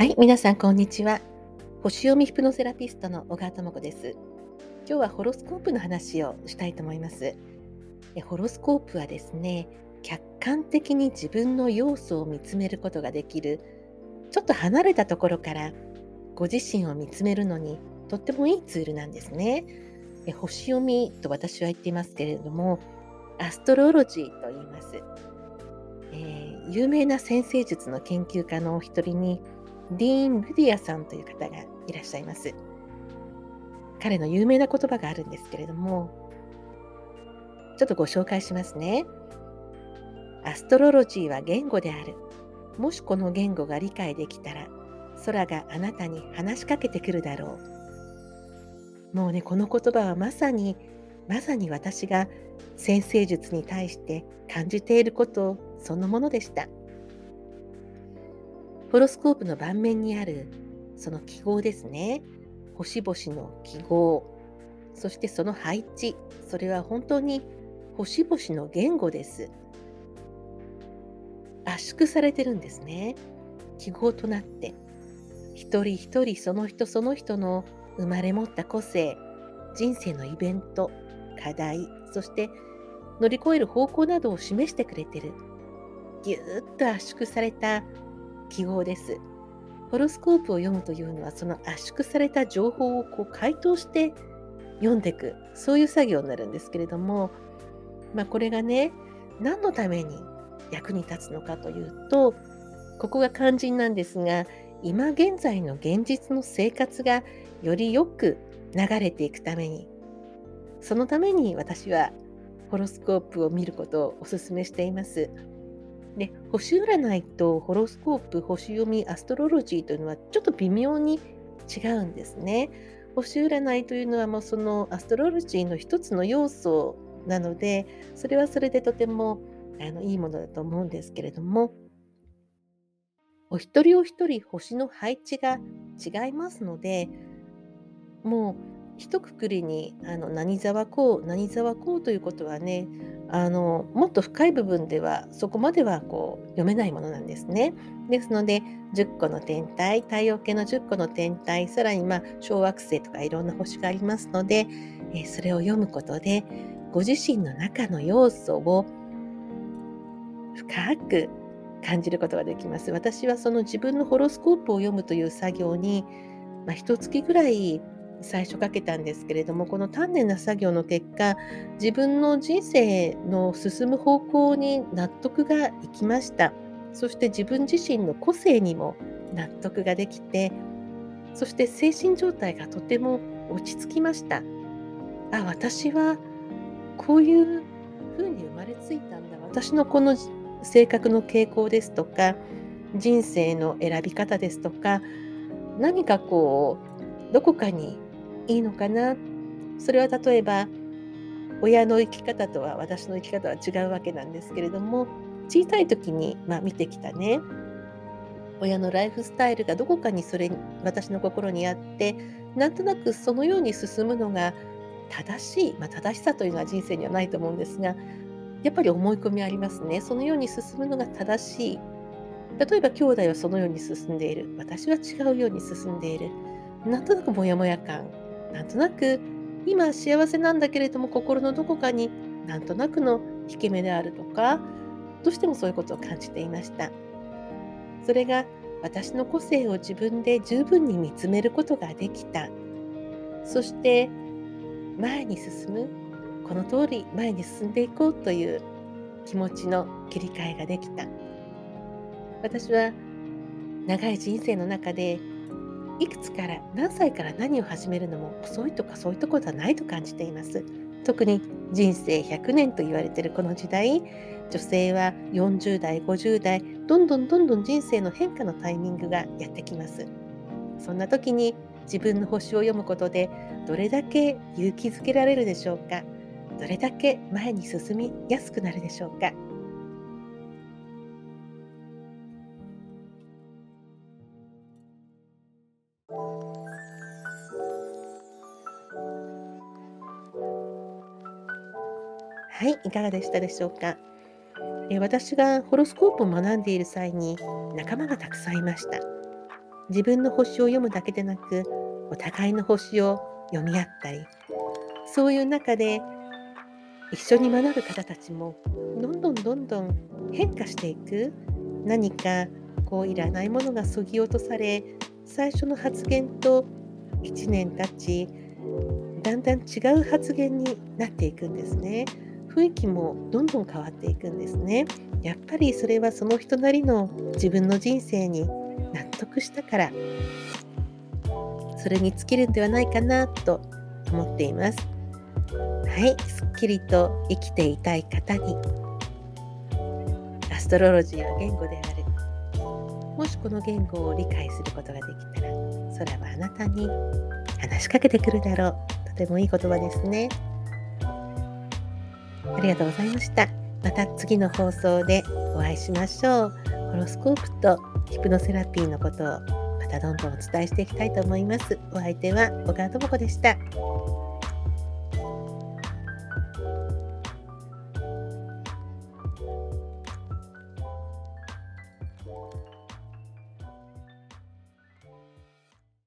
はい、皆さんこんにちは。星読みヒプノセラピストの小川智子です。今日はホロスコープの話をしたいと思います。ホロスコープはですね、客観的に自分の要素を見つめることができる、ちょっと離れたところからご自身を見つめるのにとってもいいツールなんですね。星読みと私は言っていますけれども、アストロロジーと言います。えー、有名な先生術の研究家のお一人に、ディーン・ルディアさんという方がいらっしゃいます。彼の有名な言葉があるんですけれども、ちょっとご紹介しますね。アストロロジーは言語である。もしこの言語が理解できたら、空があなたに話しかけてくるだろう。もうね、この言葉はまさに、まさに私が先生術に対して感じていることそのものでした。ホロスコープの盤面にあるその記号ですね。星々の記号、そしてその配置、それは本当に星々の言語です。圧縮されてるんですね。記号となって。一人一人その人その人の生まれ持った個性、人生のイベント、課題、そして乗り越える方向などを示してくれてる。ぎゅーっと圧縮された記号です。ホロスコープを読むというのはその圧縮された情報をこう回答して読んでいくそういう作業になるんですけれども、まあ、これがね何のために役に立つのかというとここが肝心なんですが今現在の現実の生活がよりよく流れていくためにそのために私はホロスコープを見ることをお勧めしています。で星占いとホロスコープ星読みアストロロジーというのはちょっと微妙に違うんですね。星占いというのはもうそのアストロロジーの一つの要素なのでそれはそれでとてもあのいいものだと思うんですけれどもお一人お一人星の配置が違いますのでもう一括りにあの何座こう何座こうということはねあのもっと深い部分ではそこまではこう読めないものなんですね。ですので10個の天体太陽系の10個の天体さらにまあ小惑星とかいろんな星がありますので、えそれを読むことでご自身の中の要素を深く感じることができます。私はその自分のホロスコープを読むという作業に、まあ、一月ぐらい最初かけたんですけれどもこの丹念な作業の結果自分の人生の進む方向に納得がいきました。そして自分自身の個性にも納得ができてそして精神状態がとても落ち着きました。あ私はこういうふうに生まれついたんだ。私のこの性格の傾向ですとか人生の選び方ですとか何かこうどこかにいいのかな？それは例えば親の生き方とは私の生き方は違うわけなんですけれども小さい時に、まあ、見てきたね。親のライフスタイルがどこかにそれ私の心にあってなんとなくそのように進むのが正しい、まあ、正しさというのは人生にはないと思うんですがやっぱり思い込みありますね。そのように進むのが正しい。例えば兄弟はそのように進んでいる。私は違うように進んでいる。なんとなくモヤモヤ感。なんとなく今幸せなんだけれども心のどこかになんとなくの引け目であるとかどうしてもそういうことを感じていました。それが私の個性を自分で十分に見つめることができた。そして前に進むこの通り前に進んでいこうという気持ちの切り替えができた。私は長い人生の中でいくつから何歳から何を始めるのも遅いとかそういうところはないと感じています。特に人生100年と言われているこの時代女性は40代50代どんどんどんどん人生の変化のタイミングがやってきます。そんな時に自分の星を読むことでどれだけ勇気づけられるでしょうか？どれだけ前に進みやすくなるでしょうか？はい、いかがでしたでしょうか。え私がホロスコープを学んでいる際に仲間がたくさんいました。自分の星を読むだけでなく、お互いの星を読み合ったり、そういう中で一緒に学ぶ方たちもどんどんどんどん変化していく何かこういらないものがそぎ落とされ最初の発言と1年経ちだんだん違う発言になっていくんですね。雰囲気もどんどん変わっていくんですね。やっぱりそれはその人なりの自分の人生に納得したからそれに尽きるんではないかなと思っています。はい、すっきりと生きていたい方にアストロロジーは言語である。もしこの言語を理解することができたら空はあなたに話しかけてくるだろう。とてもいい言葉ですね。ありがとうございました。また次の放送でお会いしましょう。ホロスコープとヒプノセラピーのことをまたどんどんお伝えしていきたいと思います。お相手は小川智子でした。